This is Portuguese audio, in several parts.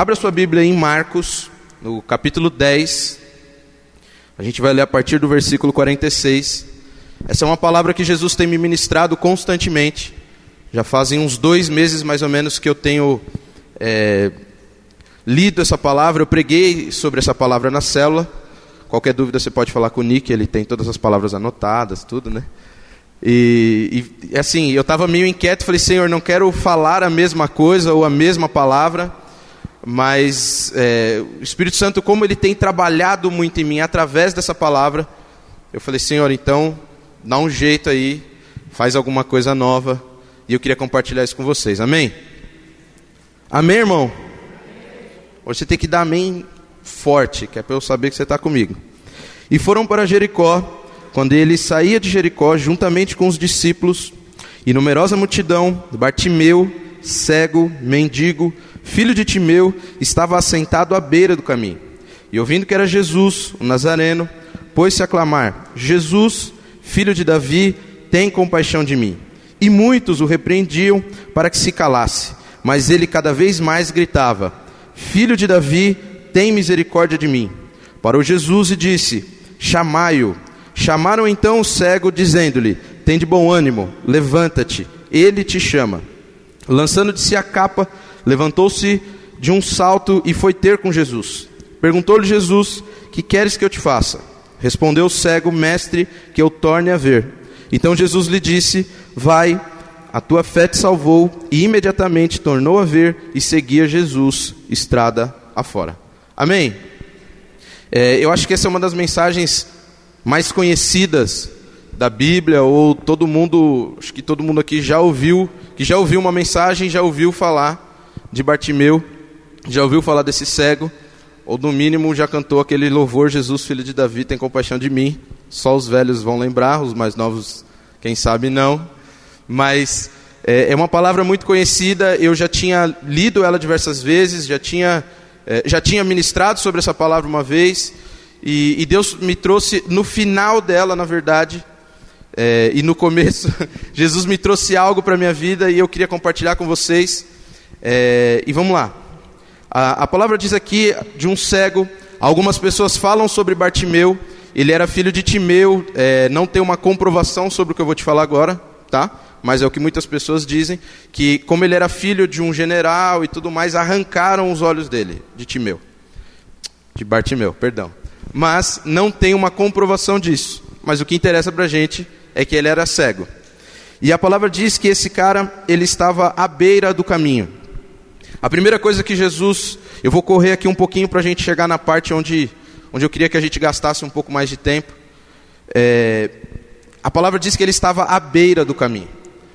abra sua Bíblia em Marcos, no capítulo 10. A gente vai ler a partir do versículo 46. Essa é uma palavra que Jesus tem me ministrado constantemente. Já fazem uns dois meses mais ou menos que eu tenho é, lido essa palavra. Eu preguei sobre essa palavra na célula. Qualquer dúvida você pode falar com o Nick, ele tem todas as palavras anotadas, tudo, né? E, e assim, eu estava meio inquieto, falei, Senhor, não quero falar a mesma coisa ou a mesma palavra, mas é, o Espírito Santo, como ele tem trabalhado muito em mim através dessa palavra, eu falei, Senhor, então dá um jeito aí, faz alguma coisa nova, e eu queria compartilhar isso com vocês, amém? Amém, irmão? Hoje você tem que dar amém forte, que é para eu saber que você está comigo. E foram para Jericó, quando ele saía de Jericó, juntamente com os discípulos, e numerosa multidão, Bartimeu, cego, mendigo, filho de Timeu, estava assentado à beira do caminho. E ouvindo que era Jesus, o Nazareno, pôs-se a clamar: Jesus, filho de Davi, tem compaixão de mim. E muitos o repreendiam para que se calasse, mas ele cada vez mais gritava: Filho de Davi, tem misericórdia de mim. Parou Jesus e disse: Chamai-o. Chamaram então o cego, dizendo-lhe: Tem de bom ânimo, levanta-te, ele te chama. Lançando de si a capa, levantou-se de um salto e foi ter com Jesus. Perguntou-lhe Jesus: Que queres que eu te faça? Respondeu o cego: Mestre, que eu torne a ver. Então Jesus lhe disse: Vai, a tua fé te salvou. E imediatamente tornou a ver e seguia Jesus, estrada afora. Amém? É, eu acho que essa é uma das mensagens mais conhecidas da Bíblia, ou todo mundo, acho que todo mundo aqui já ouviu, que já ouviu uma mensagem, já ouviu falar de Bartimeu, já ouviu falar desse cego, ou no mínimo já cantou aquele louvor, Jesus, filho de Davi, tem compaixão de mim. Só os velhos vão lembrar, os mais novos, quem sabe não. Mas é, é uma palavra muito conhecida, eu já tinha lido ela diversas vezes, já tinha, é, já tinha ministrado sobre essa palavra uma vez, e, e Deus me trouxe no final dela, na verdade, é, e no começo, Jesus me trouxe algo para a minha vida e eu queria compartilhar com vocês. É, e vamos lá. A, a, palavra diz aqui de um cego. Algumas pessoas falam sobre Bartimeu. Ele era filho de Timeu. É, não tem uma comprovação sobre o que eu vou te falar agora, tá? Mas é o que muitas pessoas dizem que, como ele era filho de um general e tudo mais, arrancaram os olhos dele, de Timeu, de Bartimeu, perdão mas não tem uma comprovação disso. Mas o que interessa para gente é que ele era cego. E a palavra diz que esse cara, ele estava à beira do caminho. A primeira coisa que Jesus, eu vou correr aqui um pouquinho para a gente chegar na parte onde, onde eu queria que a gente gastasse um pouco mais de tempo. É, a palavra diz que ele estava à beira do caminho.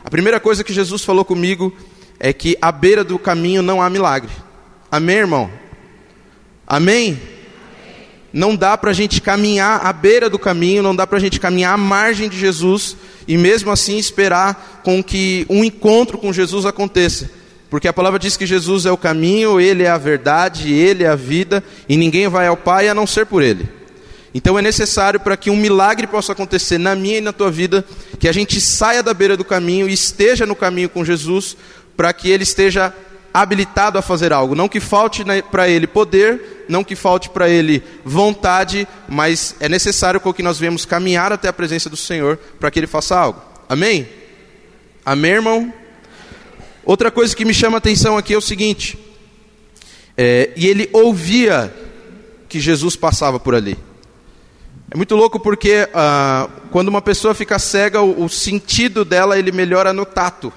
A primeira coisa que Jesus falou comigo é que à beira do caminho não há milagre. Amém, irmão? Amém? não dá para a gente caminhar à beira do caminho, não dá para a gente caminhar à margem de Jesus e mesmo assim esperar com que um encontro com Jesus aconteça. Porque a palavra diz que Jesus é o caminho, Ele é a verdade, Ele é a vida, e ninguém vai ao Pai a não ser por Ele. Então é necessário para que um milagre possa acontecer na minha e na tua vida, que a gente saia da beira do caminho e esteja no caminho com Jesus, para que Ele esteja habilitado a fazer algo. Não que falte para ele poder, não que falte para ele vontade, mas é necessário que nós venhamos caminhar até a presença do Senhor para que ele faça algo. Amém? Amém, irmão? Outra coisa que me chama a atenção aqui é o seguinte: é, e ele ouvia que Jesus passava por ali. É muito louco porque ah, quando uma pessoa fica cega, o, o sentido dela ele melhora no tato.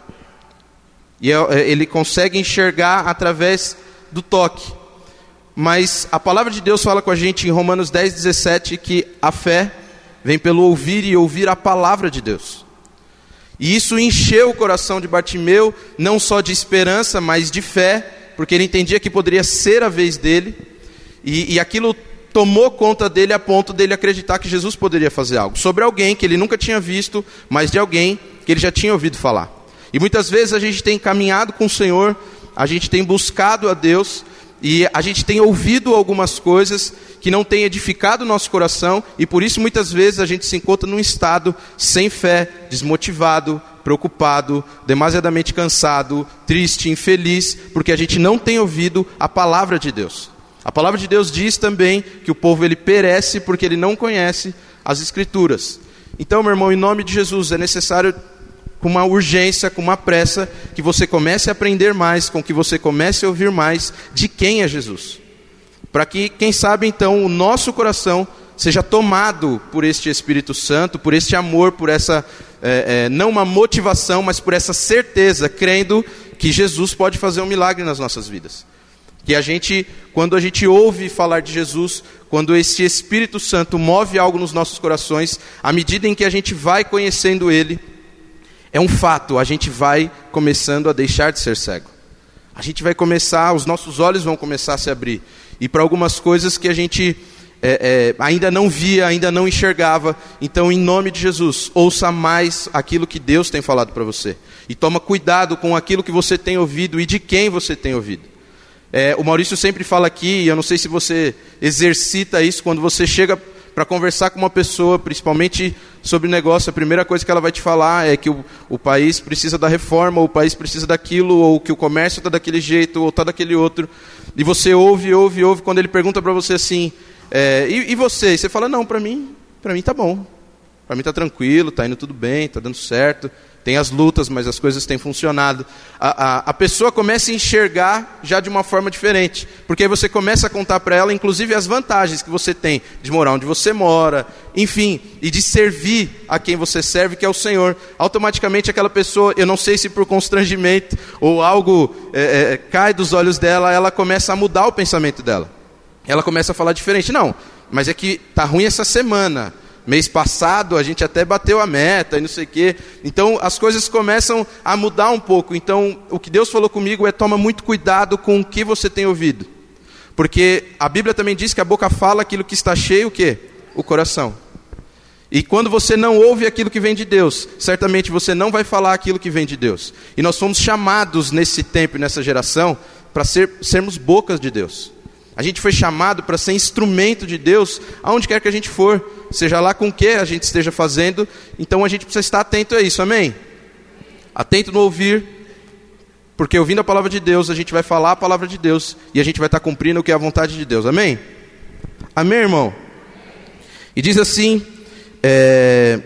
E é, é, ele consegue enxergar através do toque. Mas a palavra de Deus fala com a gente em Romanos 10, 17 que a fé vem pelo ouvir e ouvir a palavra de Deus. E isso encheu o coração de Bartimeu, não só de esperança, mas de fé, porque ele entendia que poderia ser a vez dele, e, e aquilo tomou conta dele a ponto dele acreditar que Jesus poderia fazer algo sobre alguém que ele nunca tinha visto, mas de alguém que ele já tinha ouvido falar. E muitas vezes a gente tem caminhado com o Senhor, a gente tem buscado a Deus e a gente tem ouvido algumas coisas que não têm edificado o nosso coração e por isso muitas vezes a gente se encontra num estado sem fé, desmotivado, preocupado, demasiadamente cansado, triste, infeliz, porque a gente não tem ouvido a palavra de Deus. A palavra de Deus diz também que o povo ele perece porque ele não conhece as escrituras. Então, meu irmão, em nome de Jesus, é necessário com uma urgência, com uma pressa, que você comece a aprender mais, com que você comece a ouvir mais de quem é Jesus. Para que, quem sabe então, o nosso coração seja tomado por este Espírito Santo, por este amor, por essa, é, é, não uma motivação, mas por essa certeza, crendo que Jesus pode fazer um milagre nas nossas vidas. Que a gente, quando a gente ouve falar de Jesus, quando esse Espírito Santo move algo nos nossos corações, à medida em que a gente vai conhecendo Ele, é um fato, a gente vai começando a deixar de ser cego. A gente vai começar, os nossos olhos vão começar a se abrir. E para algumas coisas que a gente é, é, ainda não via, ainda não enxergava. Então, em nome de Jesus, ouça mais aquilo que Deus tem falado para você. E toma cuidado com aquilo que você tem ouvido e de quem você tem ouvido. É, o Maurício sempre fala aqui, e eu não sei se você exercita isso, quando você chega para conversar com uma pessoa, principalmente sobre negócio, a primeira coisa que ela vai te falar é que o, o país precisa da reforma, ou o país precisa daquilo, ou que o comércio está daquele jeito, ou está daquele outro. E você ouve, ouve, ouve, quando ele pergunta para você assim, é, e, e, você? E você fala, não, para mim, para mim tá bom. Para mim tá tranquilo, tá indo tudo bem, tá dando certo. Tem as lutas, mas as coisas têm funcionado. A, a, a pessoa começa a enxergar já de uma forma diferente. Porque aí você começa a contar para ela, inclusive, as vantagens que você tem de morar onde você mora, enfim, e de servir a quem você serve, que é o Senhor. Automaticamente aquela pessoa, eu não sei se por constrangimento ou algo é, é, cai dos olhos dela, ela começa a mudar o pensamento dela ela começa a falar diferente. Não, mas é que tá ruim essa semana. Mês passado a gente até bateu a meta e não sei o quê. Então as coisas começam a mudar um pouco. Então o que Deus falou comigo é toma muito cuidado com o que você tem ouvido. Porque a Bíblia também diz que a boca fala aquilo que está cheio, o quê? O coração. E quando você não ouve aquilo que vem de Deus, certamente você não vai falar aquilo que vem de Deus. E nós fomos chamados nesse tempo nessa geração para ser, sermos bocas de Deus. A gente foi chamado para ser instrumento de Deus aonde quer que a gente for, seja lá com o que a gente esteja fazendo, então a gente precisa estar atento a isso, amém? Atento no ouvir, porque ouvindo a palavra de Deus, a gente vai falar a palavra de Deus e a gente vai estar cumprindo o que é a vontade de Deus, amém? Amém, irmão? E diz assim: é,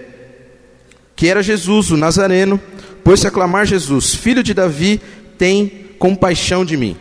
que era Jesus, o Nazareno, pôs-se a clamar Jesus, filho de Davi, tem compaixão de mim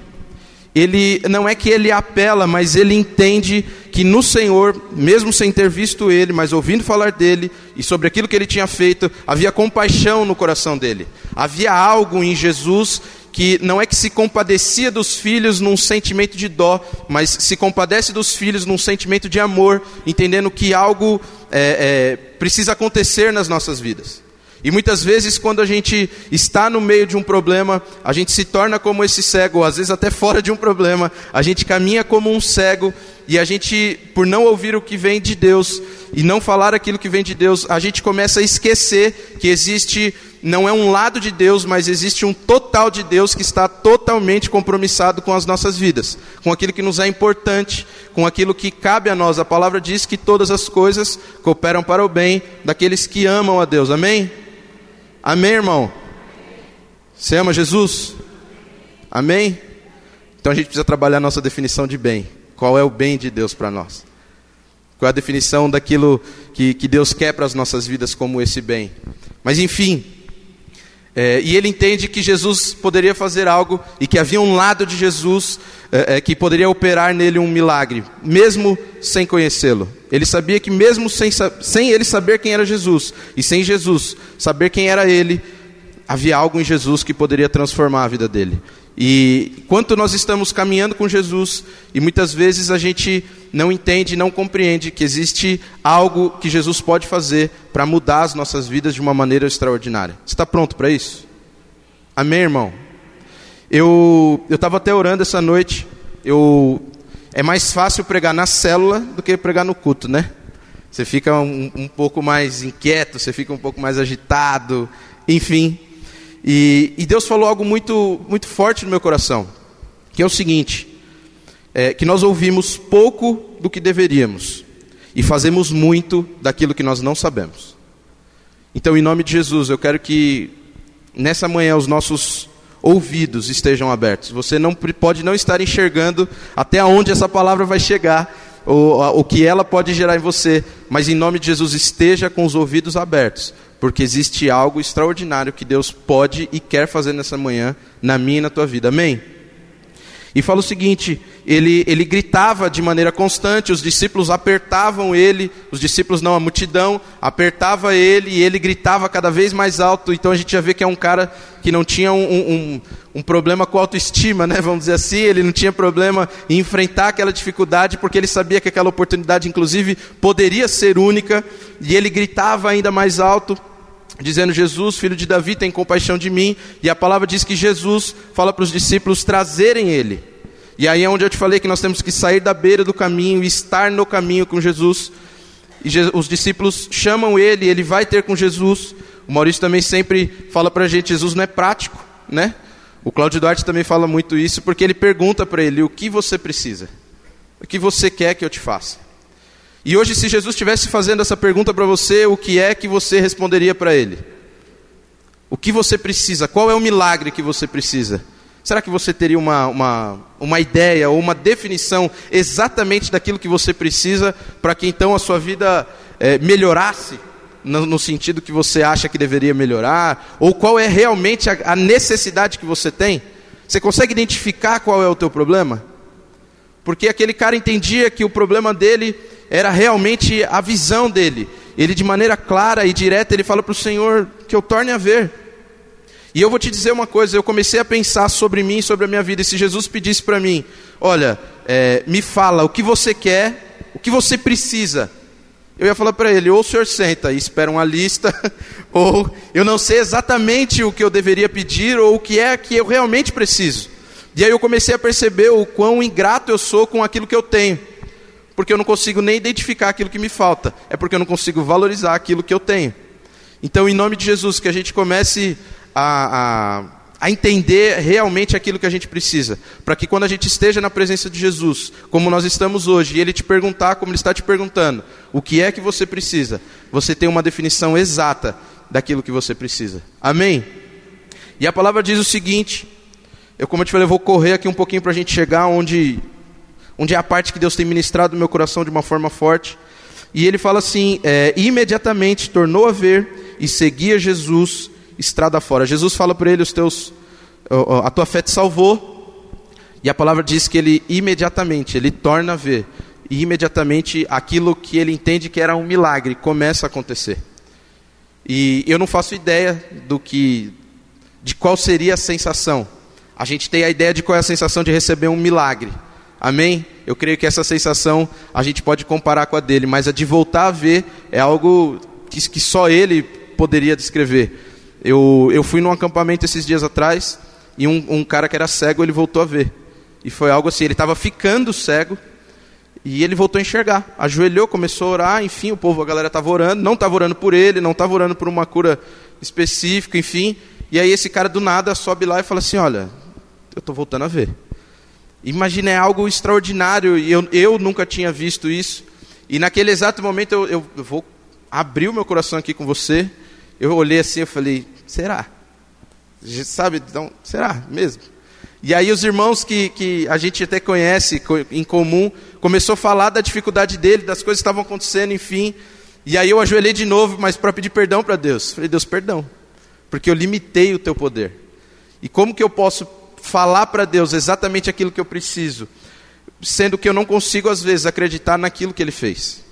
ele não é que ele apela, mas ele entende que no Senhor, mesmo sem ter visto ele, mas ouvindo falar dele e sobre aquilo que ele tinha feito, havia compaixão no coração dele. Havia algo em Jesus que não é que se compadecia dos filhos num sentimento de dó, mas se compadece dos filhos num sentimento de amor, entendendo que algo é, é, precisa acontecer nas nossas vidas. E muitas vezes, quando a gente está no meio de um problema, a gente se torna como esse cego, ou às vezes até fora de um problema, a gente caminha como um cego, e a gente, por não ouvir o que vem de Deus e não falar aquilo que vem de Deus, a gente começa a esquecer que existe, não é um lado de Deus, mas existe um total de Deus que está totalmente compromissado com as nossas vidas, com aquilo que nos é importante, com aquilo que cabe a nós. A palavra diz que todas as coisas cooperam para o bem daqueles que amam a Deus, amém? Amém, irmão? Você ama Jesus? Amém? Então a gente precisa trabalhar nossa definição de bem. Qual é o bem de Deus para nós? Qual é a definição daquilo que, que Deus quer para as nossas vidas como esse bem? Mas enfim, é, e ele entende que Jesus poderia fazer algo e que havia um lado de Jesus é, é, que poderia operar nele um milagre, mesmo sem conhecê-lo. Ele sabia que, mesmo sem, sem ele saber quem era Jesus, e sem Jesus saber quem era ele, havia algo em Jesus que poderia transformar a vida dele. E enquanto nós estamos caminhando com Jesus, e muitas vezes a gente não entende, não compreende que existe algo que Jesus pode fazer para mudar as nossas vidas de uma maneira extraordinária. Você está pronto para isso? Amém, irmão? Eu estava até orando essa noite. Eu, é mais fácil pregar na célula do que pregar no culto, né? Você fica um, um pouco mais inquieto, você fica um pouco mais agitado, enfim. E, e Deus falou algo muito, muito forte no meu coração, que é o seguinte: é, que nós ouvimos pouco do que deveríamos e fazemos muito daquilo que nós não sabemos. Então, em nome de Jesus, eu quero que nessa manhã os nossos ouvidos estejam abertos. Você não pode não estar enxergando até onde essa palavra vai chegar, ou o que ela pode gerar em você, mas em nome de Jesus esteja com os ouvidos abertos, porque existe algo extraordinário que Deus pode e quer fazer nessa manhã, na minha e na tua vida. Amém? E fala o seguinte: ele, ele gritava de maneira constante, os discípulos apertavam ele, os discípulos não, a multidão apertava ele e ele gritava cada vez mais alto. Então a gente já vê que é um cara que não tinha um, um, um problema com autoestima, né? vamos dizer assim, ele não tinha problema em enfrentar aquela dificuldade, porque ele sabia que aquela oportunidade, inclusive, poderia ser única, e ele gritava ainda mais alto dizendo: Jesus, filho de Davi, tem compaixão de mim. E a palavra diz que Jesus fala para os discípulos trazerem ele. E aí é onde eu te falei que nós temos que sair da beira do caminho e estar no caminho com Jesus. E os discípulos chamam ele, ele vai ter com Jesus. O Maurício também sempre fala para a gente: Jesus não é prático, né? O Cláudio Duarte também fala muito isso, porque ele pergunta para ele: o que você precisa? O que você quer que eu te faça? E hoje, se Jesus estivesse fazendo essa pergunta para você, o que é que você responderia para ele? O que você precisa? Qual é o milagre que você precisa? Será que você teria uma, uma, uma ideia ou uma definição exatamente daquilo que você precisa para que então a sua vida é, melhorasse no, sentido que você acha que deveria melhorar? Ou qual é realmente a, a necessidade que você tem? Você consegue identificar qual é o teu problema? Porque aquele cara entendia que o problema dele era realmente a visão dele. Ele, de maneira clara e direta, ele fala para o Senhor que eu torne a ver. E eu vou te dizer uma coisa: eu comecei a pensar sobre mim, sobre a minha vida. E se Jesus pedisse para mim, olha, é, me fala o que você quer, o que você precisa, eu ia falar para ele: ou o senhor senta e espera uma lista, ou eu não sei exatamente o que eu deveria pedir, ou o que é que eu realmente preciso. E aí eu comecei a perceber o quão ingrato eu sou com aquilo que eu tenho porque eu não consigo nem identificar aquilo que me falta, é porque eu não consigo valorizar aquilo que eu tenho. Então, em nome de Jesus, que a gente comece a, a, a entender realmente aquilo que a gente precisa, para que quando a gente esteja na presença de Jesus, como nós estamos hoje, e Ele te perguntar como Ele está te perguntando, o que é que você precisa, você tem uma definição exata daquilo que você precisa. Amém? E a palavra diz o seguinte, eu como eu te falei, eu vou correr aqui um pouquinho para a gente chegar onde onde é a parte que Deus tem ministrado no meu coração de uma forma forte. E ele fala assim: é, imediatamente tornou a ver e seguia Jesus estrada fora. Jesus fala para ele: os teus, a tua fé te salvou. E a palavra diz que ele imediatamente, ele torna a ver. E imediatamente aquilo que ele entende que era um milagre começa a acontecer. E eu não faço ideia do que, de qual seria a sensação. A gente tem a ideia de qual é a sensação de receber um milagre. Amém? Eu creio que essa sensação a gente pode comparar com a dele, mas a de voltar a ver é algo que, que só ele poderia descrever. Eu, eu fui num acampamento esses dias atrás e um, um cara que era cego ele voltou a ver. E foi algo assim, ele estava ficando cego e ele voltou a enxergar. Ajoelhou, começou a orar, enfim, o povo, a galera estava orando, não estava orando por ele, não estava orando por uma cura específica, enfim. E aí esse cara do nada sobe lá e fala assim: Olha, eu estou voltando a ver. Imagina, é algo extraordinário, e eu, eu nunca tinha visto isso. E naquele exato momento eu, eu, eu vou abrir o meu coração aqui com você. Eu olhei assim e falei, será? Sabe, então, será mesmo? E aí os irmãos que, que a gente até conhece em comum, começou a falar da dificuldade dele, das coisas que estavam acontecendo, enfim. E aí eu ajoelhei de novo, mas para pedir perdão para Deus. Falei, Deus, perdão, porque eu limitei o teu poder. E como que eu posso falar para Deus exatamente aquilo que eu preciso, sendo que eu não consigo às vezes acreditar naquilo que ele fez.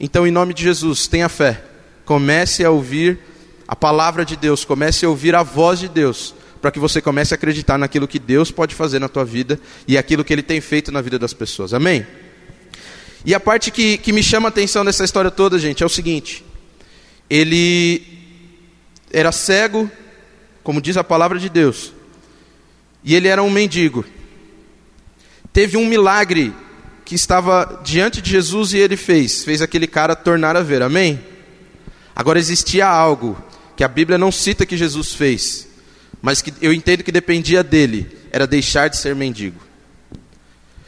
Então, em nome de Jesus, tenha fé. Comece a ouvir a palavra de Deus, comece a ouvir a voz de Deus, para que você comece a acreditar naquilo que Deus pode fazer na tua vida e aquilo que Ele tem feito na vida das pessoas. Amém? E a parte que, que me chama a atenção dessa história toda, gente, é o seguinte: ele era cego, como diz a palavra de Deus, e ele era um mendigo. Teve um milagre que estava diante de Jesus e ele fez, fez aquele cara tornar a ver, amém? Agora existia algo que a Bíblia não cita que Jesus fez, mas que eu entendo que dependia dele, era deixar de ser mendigo.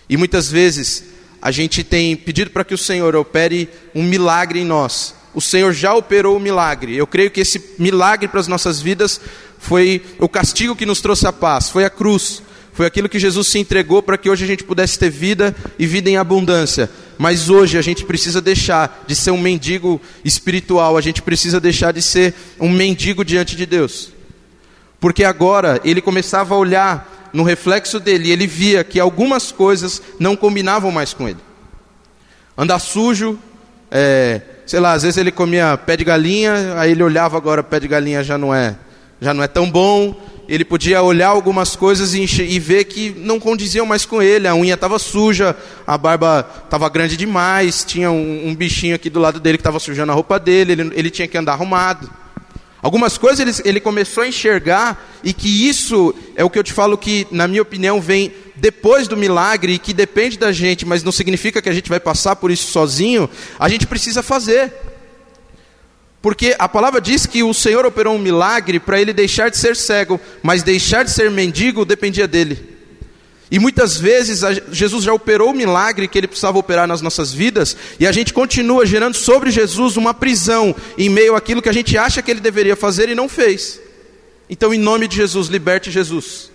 E muitas vezes a gente tem pedido para que o Senhor opere um milagre em nós, o Senhor já operou o milagre. Eu creio que esse milagre para as nossas vidas foi o castigo que nos trouxe a paz, foi a cruz, foi aquilo que Jesus se entregou para que hoje a gente pudesse ter vida e vida em abundância. Mas hoje a gente precisa deixar de ser um mendigo espiritual, a gente precisa deixar de ser um mendigo diante de Deus. Porque agora ele começava a olhar no reflexo dele e ele via que algumas coisas não combinavam mais com ele. Andar sujo, é, sei lá, às vezes ele comia pé de galinha, aí ele olhava agora pé de galinha já não é já não é tão bom. Ele podia olhar algumas coisas e, e ver que não condiziam mais com ele. A unha estava suja, a barba estava grande demais, tinha um, um, bichinho aqui do lado dele que estava sujando a roupa dele, ele, ele tinha que andar arrumado. Algumas coisas ele, ele, começou a enxergar, e que isso é o que eu te falo que, na minha opinião, vem depois do milagre e que depende da gente, mas não significa que a gente vai passar por isso sozinho. A gente precisa fazer. Porque a palavra diz que o Senhor operou um milagre para ele deixar de ser cego, mas deixar de ser mendigo dependia dele. E muitas vezes Jesus já operou o milagre que ele precisava operar nas nossas vidas, e a gente continua gerando sobre Jesus uma prisão em meio àquilo que a gente acha que ele deveria fazer e não fez. Então, em nome de Jesus, liberte Jesus.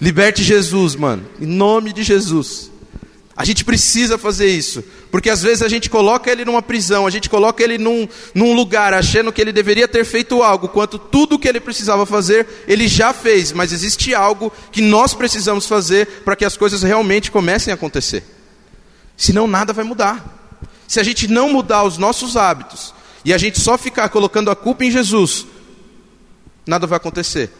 Liberte Jesus, mano. Em nome de Jesus. A gente precisa fazer isso, porque às vezes a gente coloca ele numa prisão, a gente coloca ele num, num lugar achando que ele deveria ter feito algo, quanto tudo o que ele precisava fazer, ele já fez, mas existe algo que nós precisamos fazer para que as coisas realmente comecem a acontecer. Senão nada vai mudar. Se a gente não mudar os nossos hábitos e a gente só ficar colocando a culpa em Jesus, nada vai acontecer.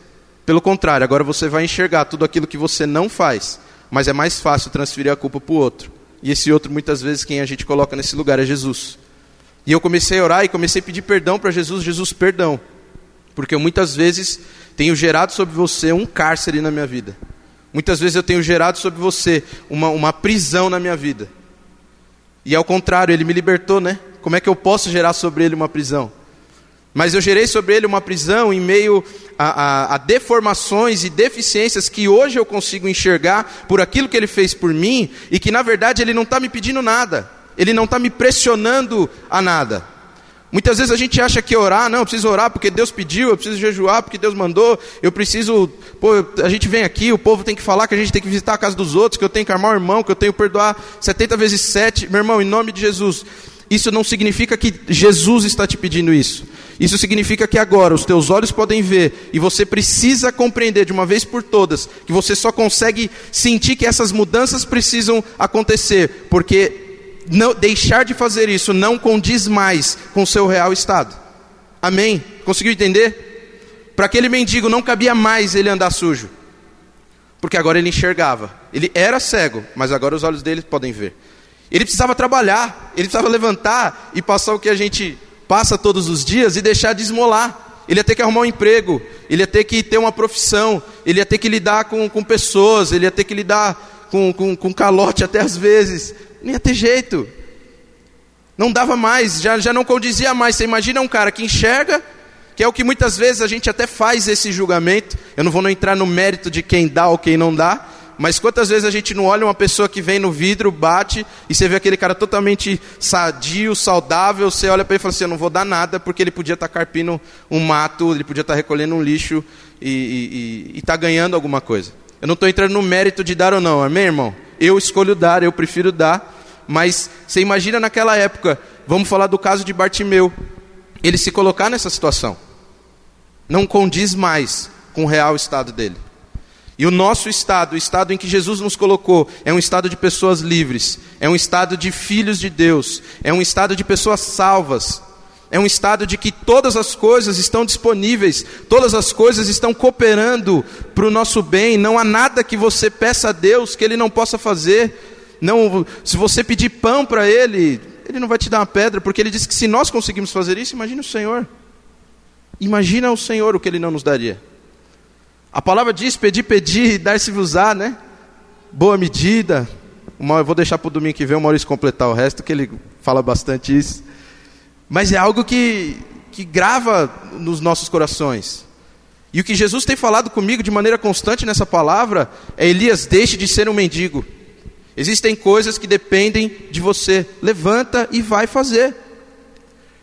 Pelo contrário, agora você vai enxergar tudo aquilo que você não faz mas é mais fácil transferir a culpa para o outro. E esse outro, muitas vezes, quem a gente coloca nesse lugar é Jesus. E eu comecei a orar e comecei a pedir perdão para Jesus, Jesus, perdão. Porque eu muitas vezes tenho gerado sobre você um cárcere na minha vida. Muitas vezes eu tenho gerado sobre você uma, uma prisão na minha vida. E ao contrário, ele me libertou, né? Como é que eu posso gerar sobre ele uma prisão? Mas eu gerei sobre ele uma prisão em meio a, a, a, deformações e deficiências que hoje eu consigo enxergar por aquilo que ele fez por mim e que na verdade ele não está me pedindo nada, ele não está me pressionando a nada. Muitas vezes a gente acha que orar, não, eu preciso orar porque Deus pediu, eu preciso jejuar porque Deus mandou, eu preciso, pô, a gente vem aqui, o povo tem que falar que a gente tem que visitar a casa dos outros, que eu tenho que armar o irmão, que eu tenho que perdoar 70 vezes 7. Meu irmão, em nome de Jesus, isso não significa que Jesus está te pedindo isso. Isso significa que agora os teus olhos podem ver e você precisa compreender de uma vez por todas que você só consegue sentir que essas mudanças precisam acontecer, porque não, deixar de fazer isso não condiz mais com o seu real estado. Amém? Conseguiu entender? Para aquele mendigo não cabia mais ele andar sujo, porque agora ele enxergava. Ele era cego, mas agora os olhos dele podem ver. Ele precisava trabalhar, ele precisava levantar e passar o que a gente passa todos os dias e deixar de esmolar. Ele ia ter que arrumar um emprego, ele ia ter que ter uma profissão, ele ia ter que lidar com, com pessoas, ele ia ter que lidar com, com, com calote até às vezes. Não ia ter jeito. Não dava mais, já, já não condizia mais. Você imagina um cara que enxerga, que é o que muitas vezes a gente até faz esse julgamento. Eu não vou entrar no mérito de quem dá ou quem não dá, mas quantas vezes a gente não olha uma pessoa que vem no vidro, bate, e você vê aquele cara totalmente sadio, saudável, você olha para ele e fala assim, eu não vou dar nada, porque ele podia estar tá carpindo um mato, ele podia estar tá recolhendo um lixo e está ganhando alguma coisa. Eu não estou entrando no mérito de dar ou não, amém, irmão? Eu escolho dar, eu prefiro dar, mas você imagina naquela época, vamos falar do caso de Bartimeu, ele se colocar nessa situação. Não condiz mais com o real estado dele. E o nosso estado, o estado em que Jesus nos colocou, é um estado de pessoas livres, é um estado de filhos de Deus, é um estado de pessoas salvas, é um estado de que todas as coisas estão disponíveis, todas as coisas estão cooperando para o nosso bem, não há nada que você peça a Deus que Ele não possa fazer. Não, se você pedir pão para Ele, Ele não vai te dar uma pedra, porque Ele disse que se nós conseguimos fazer isso, imagine o Senhor. Imagina o Senhor o que Ele não nos daria. A palavra diz pedir, pedir dar-se-vos-á, né? Boa medida. Eu vou deixar para o domingo que vem o Maurício completar o resto, que ele fala bastante isso. Mas é algo que, que grava nos nossos corações. E o que Jesus tem falado comigo de maneira constante nessa palavra é: Elias, deixe de ser um mendigo. Existem coisas que dependem de você. Levanta e vai fazer.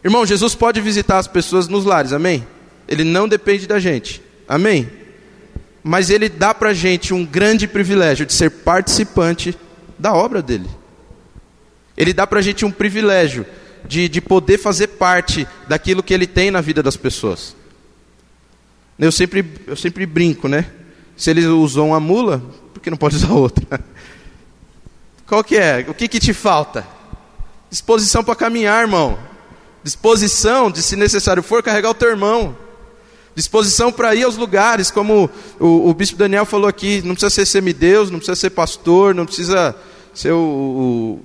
Irmão, Jesus pode visitar as pessoas nos lares, amém? Ele não depende da gente, amém? Mas ele dá para a gente um grande privilégio de ser participante da obra dele. Ele dá para a gente um privilégio de, de poder fazer parte daquilo que ele tem na vida das pessoas. Eu sempre, eu sempre brinco, né? Se ele usou uma mula, por que não pode usar outra? Qual que é? O que, que te falta? Disposição para caminhar, irmão. Disposição de, se necessário for, carregar o teu irmão. Disposição para ir aos lugares, como o, o, bispo Daniel falou aqui, não precisa ser semideus, não precisa ser pastor, não precisa ser o. o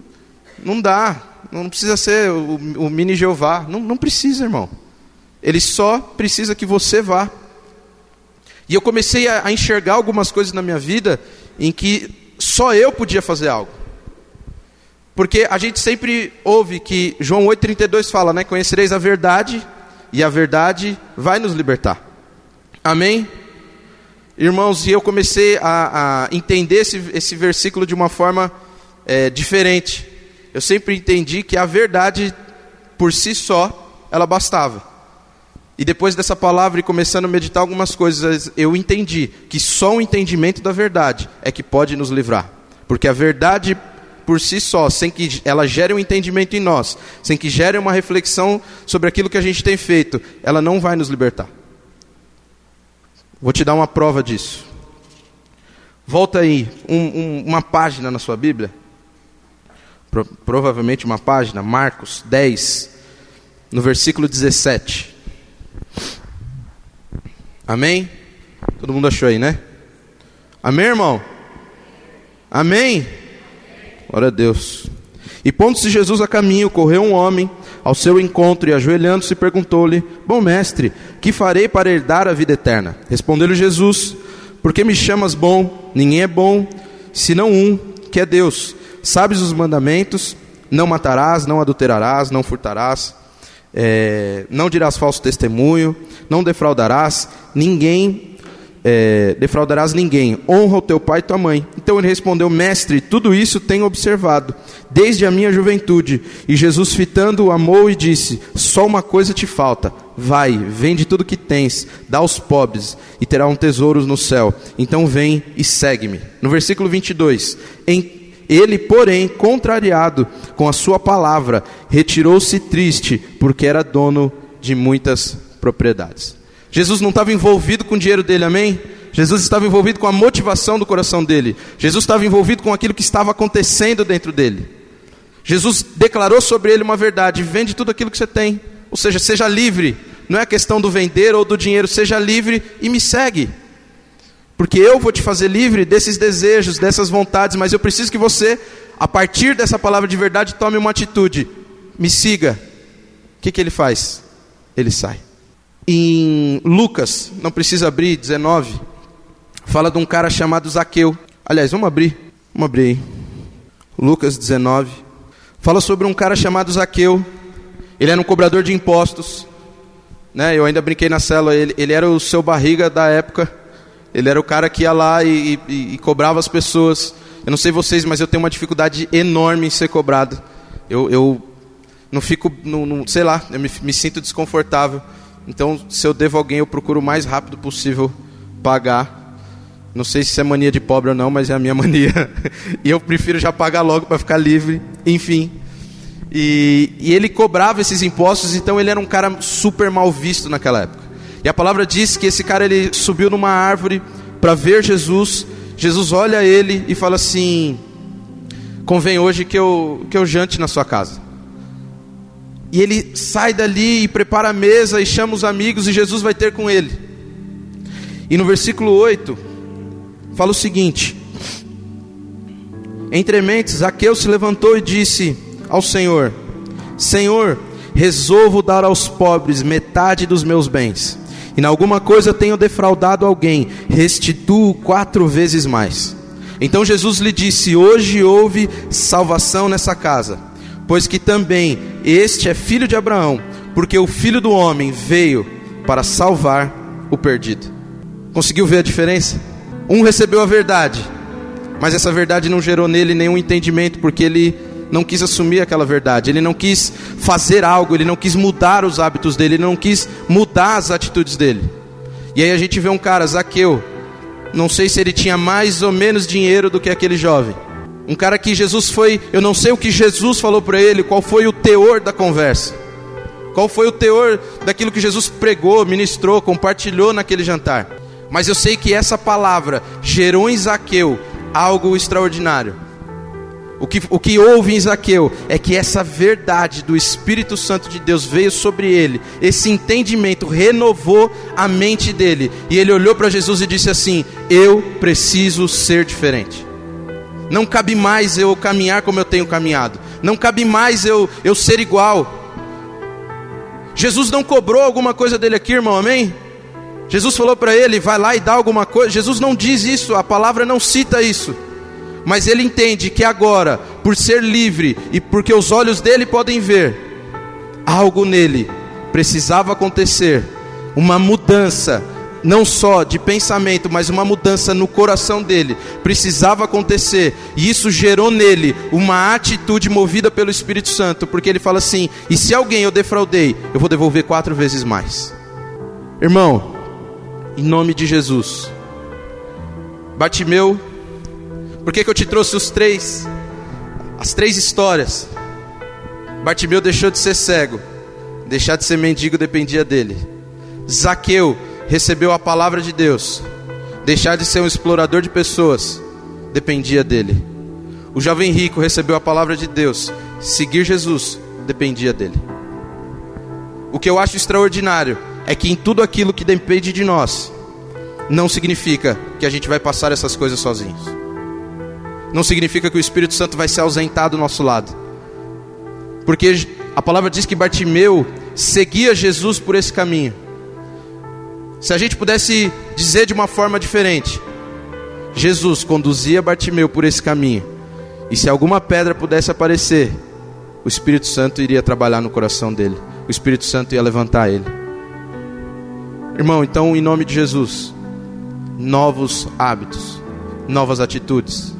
não dá, não precisa ser o, o mini Jeová, não, não precisa, irmão. Ele só precisa que você vá. E eu comecei a, a enxergar algumas coisas na minha vida em que só eu podia fazer algo. Porque a gente sempre ouve que João 8,32 fala, né? Conhecereis a verdade e a verdade vai nos libertar. Amém? Irmãos, e eu comecei a, a entender esse, esse versículo de uma forma é, diferente. Eu sempre entendi que a verdade por si só, ela bastava. E depois dessa palavra e começando a meditar algumas coisas, eu entendi que só o entendimento da verdade é que pode nos livrar. Porque a verdade por si só, sem que ela gere um entendimento em nós, sem que gere uma reflexão sobre aquilo que a gente tem feito, ela não vai nos libertar. Vou te dar uma prova disso. Volta aí, um, um, uma página na sua Bíblia. Pro, provavelmente uma página, Marcos 10, no versículo 17. Amém? Todo mundo achou aí, né? Amém, irmão? Amém? Glória a Deus. E pondo-se Jesus a caminho, correu um homem ao seu encontro e ajoelhando-se perguntou-lhe: Bom mestre, que farei para herdar a vida eterna? Respondeu-lhe Jesus: Por que me chamas bom? Ninguém é bom, senão um, que é Deus. Sabes os mandamentos: Não matarás, não adulterarás, não furtarás, é, não dirás falso testemunho, não defraudarás, ninguém é, defraudarás ninguém, honra o teu pai e tua mãe. Então ele respondeu: Mestre, tudo isso tenho observado, desde a minha juventude. E Jesus, fitando-o, amou e disse: Só uma coisa te falta. Vai, vende tudo que tens, dá aos pobres, e terá um tesouro no céu. Então vem e segue-me. No versículo 22, em ele, porém, contrariado com a sua palavra, retirou-se triste, porque era dono de muitas propriedades. Jesus não estava envolvido com o dinheiro dele, amém? Jesus estava envolvido com a motivação do coração dele. Jesus estava envolvido com aquilo que estava acontecendo dentro dele. Jesus declarou sobre ele uma verdade: vende tudo aquilo que você tem. Ou seja, seja livre. Não é questão do vender ou do dinheiro, seja livre e me segue. Porque eu vou te fazer livre desses desejos, dessas vontades, mas eu preciso que você, a partir dessa palavra de verdade, tome uma atitude. Me siga. O que, que ele faz? Ele sai em Lucas, não precisa abrir, 19, fala de um cara chamado Zaqueu. Aliás, vamos abrir, vamos abrir aí. Lucas 19. Fala sobre um cara chamado Zaqueu. Ele era um cobrador de impostos. Né? Eu ainda brinquei na cela, ele, ele era o seu barriga da época. Ele era o cara que ia lá e, e, e cobrava as pessoas. Eu não sei vocês, mas eu tenho uma dificuldade enorme em ser cobrado. Eu, eu não fico, não, não, sei lá, eu me, me sinto desconfortável. Então, se eu devo alguém, eu procuro o mais rápido possível pagar. Não sei se é mania de pobre ou não, mas é a minha mania. e eu prefiro já pagar logo para ficar livre. Enfim. E, e, ele cobrava esses impostos, então ele era um cara super mal visto naquela época. E a palavra diz que esse cara ele subiu numa árvore para ver Jesus. Jesus olha ele e fala assim: Convém hoje que eu, que eu jante na sua casa. E ele sai dali e prepara a mesa e chama os amigos e Jesus vai ter com ele. E no versículo 8, fala o seguinte: Entre mentes, Zaqueu se levantou e disse ao Senhor: Senhor, resolvo dar aos pobres metade dos meus bens. E na alguma coisa tenho defraudado alguém, restituo quatro vezes mais. Então Jesus lhe disse: Hoje houve salvação nessa casa pois que também este é filho de Abraão, porque o filho do homem veio para salvar o perdido. Conseguiu ver a diferença? Um recebeu a verdade, mas essa verdade não gerou nele nenhum entendimento, porque ele não quis assumir aquela verdade, ele não quis fazer algo, ele não quis mudar os hábitos dele, ele não quis mudar as atitudes dele. E aí a gente vê um cara, Zaqueu, não sei se ele tinha mais ou menos dinheiro do que aquele jovem. Um cara que Jesus foi, eu não sei o que Jesus falou para ele, qual foi o teor da conversa. Qual foi o teor daquilo que Jesus pregou, ministrou, compartilhou naquele jantar. Mas eu sei que essa palavra gerou em Zaqueu algo extraordinário. O que, o que houve em Zaqueu é que essa verdade do Espírito Santo de Deus veio sobre ele, esse entendimento renovou a mente dele, e ele olhou para Jesus e disse assim: Eu preciso ser diferente. Não cabe mais eu caminhar como eu tenho caminhado, não cabe mais eu, eu ser igual. Jesus não cobrou alguma coisa dele aqui, irmão, amém? Jesus falou para ele: vai lá e dá alguma coisa. Jesus não diz isso, a palavra não cita isso. Mas ele entende que agora, por ser livre e porque os olhos dele podem ver, algo nele precisava acontecer, uma mudança, não só de pensamento, mas uma mudança no coração dele, precisava acontecer, e isso gerou nele uma atitude movida pelo Espírito Santo, porque ele fala assim: e se alguém eu defraudei, eu vou devolver quatro vezes mais. Irmão, em nome de Jesus. Batimeu, por que, que eu te trouxe os três? As três histórias. Bartimeu deixou de ser cego, deixar de ser mendigo dependia dele. Zaqueu recebeu a palavra de Deus, deixar de ser um explorador de pessoas dependia dele. O jovem rico recebeu a palavra de Deus, seguir Jesus dependia dele. O que eu acho extraordinário é que em tudo aquilo que depende de nós, não significa que a gente vai passar essas coisas sozinhos. Não significa que o Espírito Santo vai se ausentar do nosso lado. Porque a palavra diz que Bartimeu seguia Jesus por esse caminho. Se a gente pudesse dizer de uma forma diferente, Jesus conduzia Bartimeu por esse caminho. E se alguma pedra pudesse aparecer, o Espírito Santo iria trabalhar no coração dele. O Espírito Santo ia levantar ele. Irmão, então, em nome de Jesus, novos hábitos, novas atitudes.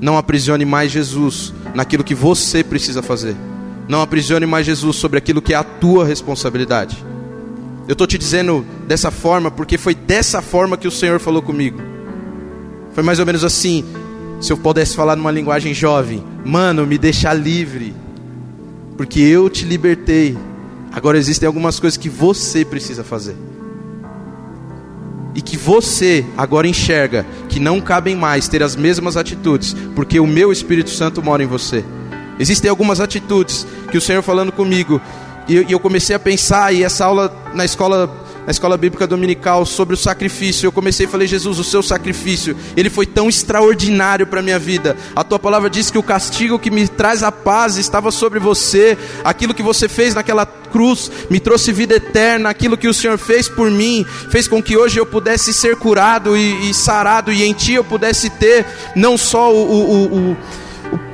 Não aprisione mais Jesus naquilo que você precisa fazer. Não aprisione mais Jesus sobre aquilo que é a tua responsabilidade. Eu estou te dizendo dessa forma porque foi dessa forma que o Senhor falou comigo. Foi mais ou menos assim. Se eu pudesse falar numa linguagem jovem, mano, me deixar livre, porque eu te libertei. Agora existem algumas coisas que você precisa fazer e que você agora enxerga que não cabem mais ter as mesmas atitudes, porque o meu Espírito Santo mora em você. Existem algumas atitudes que o Senhor falando comigo, e eu comecei a pensar, e essa aula na escola na escola bíblica dominical sobre o sacrifício. Eu comecei e falei: Jesus, o seu sacrifício, ele foi tão extraordinário para minha vida. A tua palavra diz que o castigo que me traz a paz estava sobre você. Aquilo que você fez naquela cruz me trouxe vida eterna. Aquilo que o Senhor fez por mim fez com que hoje eu pudesse ser curado e, e sarado, e em ti eu pudesse ter não só o, o, o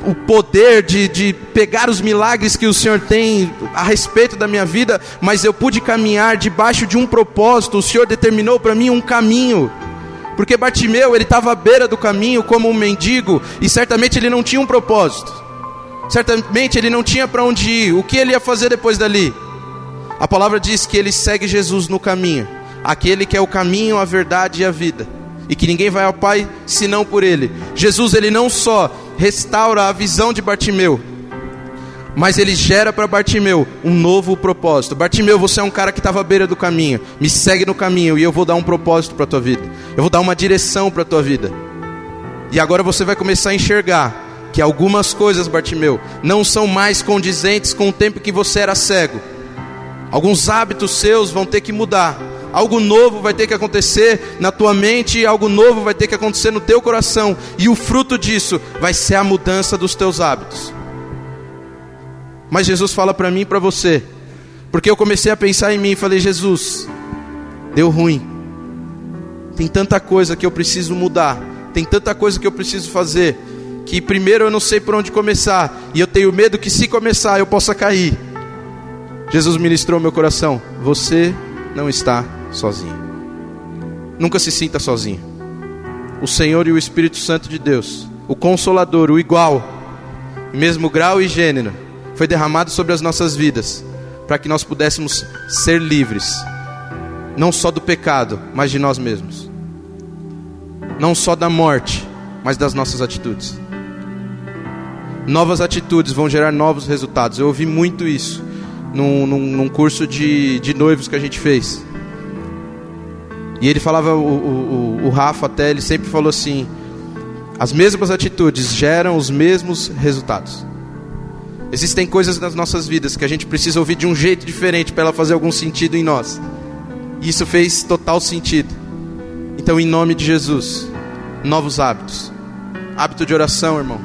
o, poder de, de pegar os milagres que o Senhor tem a respeito da minha vida, mas eu pude caminhar debaixo de um propósito. O Senhor determinou para mim um caminho. Porque Bartimeu, ele estava à beira do caminho como um mendigo, e certamente ele não tinha um propósito. Certamente ele não tinha para onde ir. O que ele ia fazer depois dali? A palavra diz que ele segue Jesus no caminho, aquele que é o caminho, a verdade e a vida, e que ninguém vai ao Pai senão por ele. Jesus, ele não só restaura a visão de Bartimeu, mas ele gera para Bartimeu um novo propósito. Bartimeu, você é um cara que estava à beira do caminho, me segue no caminho e eu vou dar um propósito para a tua vida, eu vou dar uma direção para a tua vida. E agora você vai começar a enxergar que algumas coisas, Bartimeu, não são mais condizentes com o tempo que você era cego. Alguns hábitos seus vão ter que mudar algo novo vai ter que acontecer na tua mente, algo novo vai ter que acontecer no teu coração, e o fruto disso vai ser a mudança dos teus hábitos. Mas Jesus fala para mim e para você, porque eu comecei a pensar em mim e falei: Jesus, deu ruim, tem tanta coisa que eu preciso mudar, tem tanta coisa que eu preciso fazer, que primeiro eu não sei por onde começar, e eu tenho medo que se começar eu possa cair. Jesus ministrou meu coração: Você não está sozinho. Nunca se sinta sozinho. O Senhor e o Espírito Santo de Deus, o Consolador, o igual, mesmo grau e gênero, foi derramado sobre as nossas vidas, para que nós pudéssemos ser livres, não só do pecado, mas de nós mesmos, não só da morte, mas das nossas atitudes. Novas atitudes vão gerar novos resultados. Eu ouvi muito isso num, num, num curso de, de noivos que a gente fez. E ele falava, o, o, o Rafa até, ele sempre falou assim: as mesmas atitudes geram os mesmos resultados. Existem coisas nas nossas vidas que a gente precisa ouvir de um jeito diferente para ela fazer algum sentido em nós. E isso fez total sentido. Então, em nome de Jesus, novos hábitos. Hábito de oração, irmão.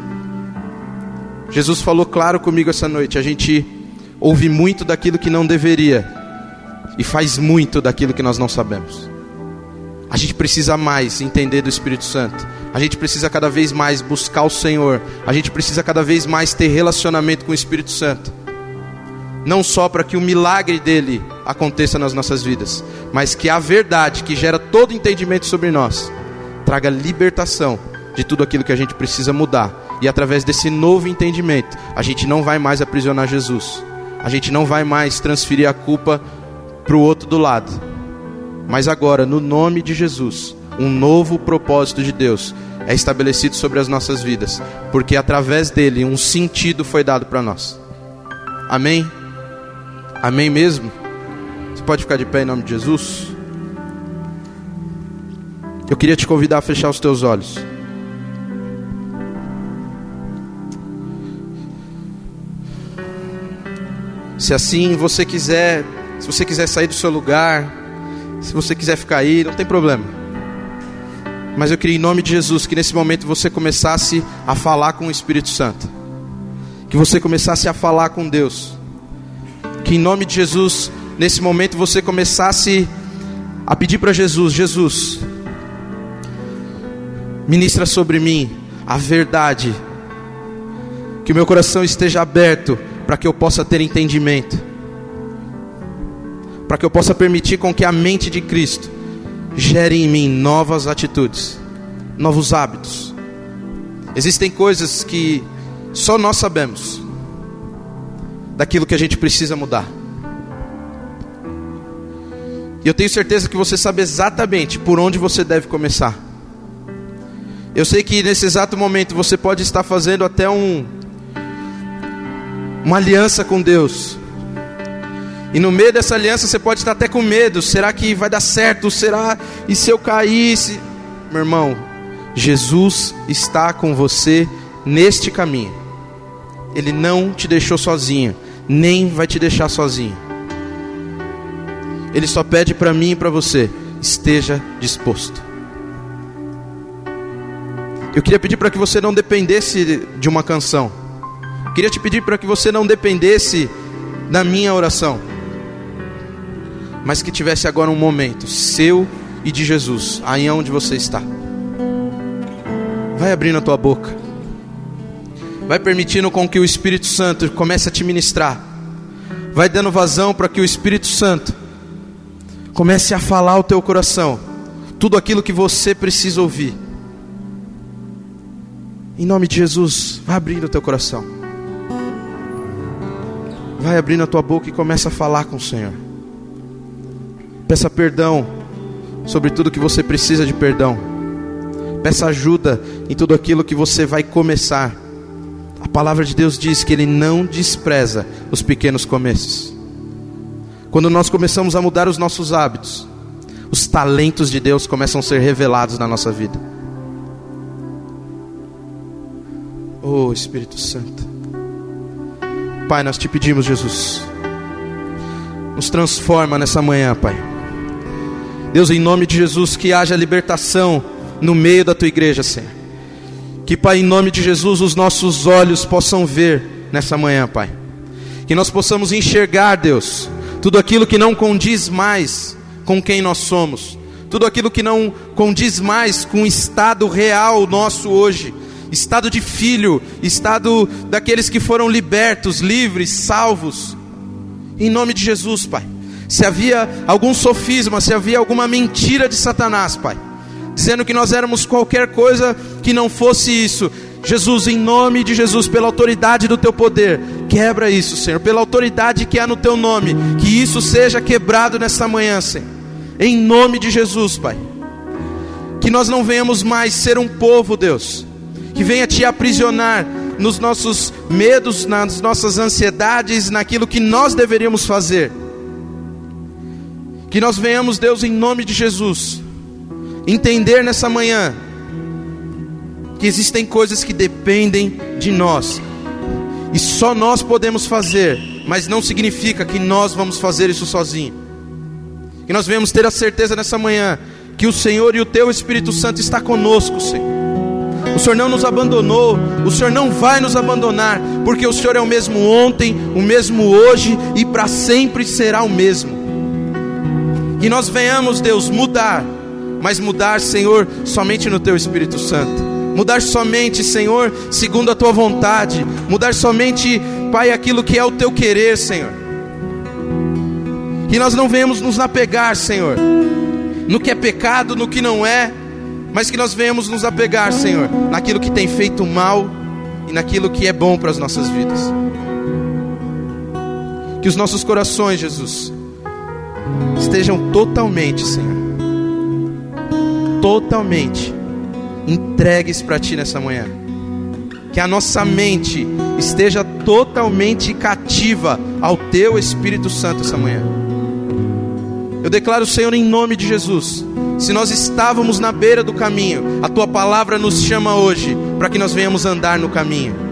Jesus falou claro comigo essa noite. A gente ouve muito daquilo que não deveria e faz muito daquilo que nós não sabemos. A gente precisa mais entender do Espírito Santo. A gente precisa cada vez mais buscar o Senhor. A gente precisa cada vez mais ter relacionamento com o Espírito Santo. Não só para que o milagre dele aconteça nas nossas vidas, mas que a verdade que gera todo entendimento sobre nós traga libertação de tudo aquilo que a gente precisa mudar. E através desse novo entendimento, a gente não vai mais aprisionar Jesus. A gente não vai mais transferir a culpa para o outro do lado mas agora, no nome de Jesus, um novo propósito de Deus é estabelecido sobre as nossas vidas, porque através dele um sentido foi dado para nós. Amém? Amém mesmo? Você pode ficar de pé em nome de Jesus? Eu queria te convidar a fechar os teus olhos. Se assim você quiser, se você quiser sair do seu lugar, se você quiser ficar aí, não tem problema. Mas eu queria, em nome de Jesus, que nesse momento você começasse a falar com o Espírito Santo. Que você começasse a falar com Deus. Que em nome de Jesus, nesse momento você começasse a pedir para Jesus: Jesus, ministra sobre mim a verdade. Que o meu coração esteja aberto para que eu possa ter entendimento para que eu possa permitir com que a mente de Cristo gere em mim novas atitudes, novos hábitos. Existem coisas que só nós sabemos daquilo que a gente precisa mudar. E eu tenho certeza que você sabe exatamente por onde você deve começar. Eu sei que nesse exato momento você pode estar fazendo até um uma aliança com Deus, e no meio dessa aliança você pode estar até com medo: será que vai dar certo? Será? E se eu caísse? Meu irmão, Jesus está com você neste caminho. Ele não te deixou sozinho, nem vai te deixar sozinho. Ele só pede para mim e para você: esteja disposto. Eu queria pedir para que você não dependesse de uma canção. Eu queria te pedir para que você não dependesse da minha oração mas que tivesse agora um momento seu e de Jesus, aí onde você está. Vai abrindo a tua boca. Vai permitindo com que o Espírito Santo comece a te ministrar. Vai dando vazão para que o Espírito Santo comece a falar ao teu coração tudo aquilo que você precisa ouvir. Em nome de Jesus, vai abrindo o teu coração. Vai abrindo a tua boca e começa a falar com o Senhor. Peça perdão sobre tudo que você precisa de perdão. Peça ajuda em tudo aquilo que você vai começar. A palavra de Deus diz que Ele não despreza os pequenos começos. Quando nós começamos a mudar os nossos hábitos, os talentos de Deus começam a ser revelados na nossa vida. Oh Espírito Santo. Pai, nós te pedimos, Jesus. Nos transforma nessa manhã, Pai. Deus, em nome de Jesus, que haja libertação no meio da tua igreja, Senhor. Que, Pai, em nome de Jesus, os nossos olhos possam ver nessa manhã, Pai. Que nós possamos enxergar, Deus, tudo aquilo que não condiz mais com quem nós somos, tudo aquilo que não condiz mais com o estado real nosso hoje, estado de filho, estado daqueles que foram libertos, livres, salvos. Em nome de Jesus, Pai se havia algum sofisma, se havia alguma mentira de Satanás, Pai, dizendo que nós éramos qualquer coisa que não fosse isso, Jesus, em nome de Jesus, pela autoridade do teu poder, quebra isso, Senhor, pela autoridade que há no teu nome, que isso seja quebrado nesta manhã, Senhor, em nome de Jesus, Pai. Que nós não venhamos mais ser um povo, Deus, que venha te aprisionar nos nossos medos, nas nossas ansiedades, naquilo que nós deveríamos fazer. Que nós venhamos, Deus, em nome de Jesus, entender nessa manhã que existem coisas que dependem de nós. E só nós podemos fazer, mas não significa que nós vamos fazer isso sozinho. Que nós venhamos ter a certeza nessa manhã que o Senhor e o teu Espírito Santo está conosco, Senhor. O Senhor não nos abandonou, o Senhor não vai nos abandonar, porque o Senhor é o mesmo ontem, o mesmo hoje e para sempre será o mesmo. Que nós venhamos, Deus, mudar, mas mudar, Senhor, somente no teu Espírito Santo mudar somente, Senhor, segundo a tua vontade, mudar somente, Pai, aquilo que é o teu querer, Senhor. Que nós não venhamos nos apegar, Senhor, no que é pecado, no que não é, mas que nós venhamos nos apegar, Senhor, naquilo que tem feito mal e naquilo que é bom para as nossas vidas. Que os nossos corações, Jesus, estejam totalmente, Senhor, totalmente entregues para Ti nessa manhã. Que a nossa mente esteja totalmente cativa ao Teu Espírito Santo essa manhã. Eu declaro, Senhor, em nome de Jesus. Se nós estávamos na beira do caminho, a Tua palavra nos chama hoje para que nós venhamos andar no caminho.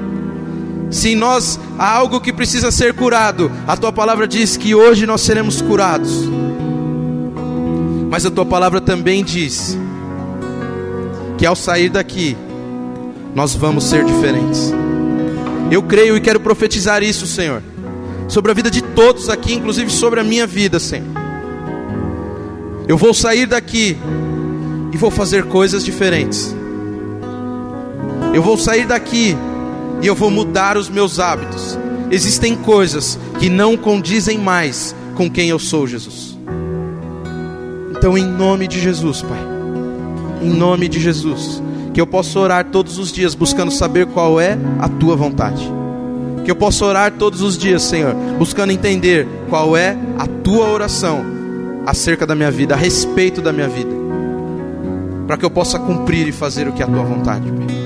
Se em nós há algo que precisa ser curado, a Tua palavra diz que hoje nós seremos curados. Mas a Tua palavra também diz que ao sair daqui, nós vamos ser diferentes. Eu creio e quero profetizar isso, Senhor, sobre a vida de todos aqui, inclusive sobre a minha vida, Senhor. Eu vou sair daqui e vou fazer coisas diferentes. Eu vou sair daqui e eu vou mudar os meus hábitos. Existem coisas que não condizem mais com quem eu sou, Jesus. Então, em nome de Jesus, Pai em nome de Jesus. Que eu possa orar todos os dias buscando saber qual é a tua vontade. Que eu possa orar todos os dias, Senhor, buscando entender qual é a tua oração acerca da minha vida, a respeito da minha vida. Para que eu possa cumprir e fazer o que é a tua vontade, Pai.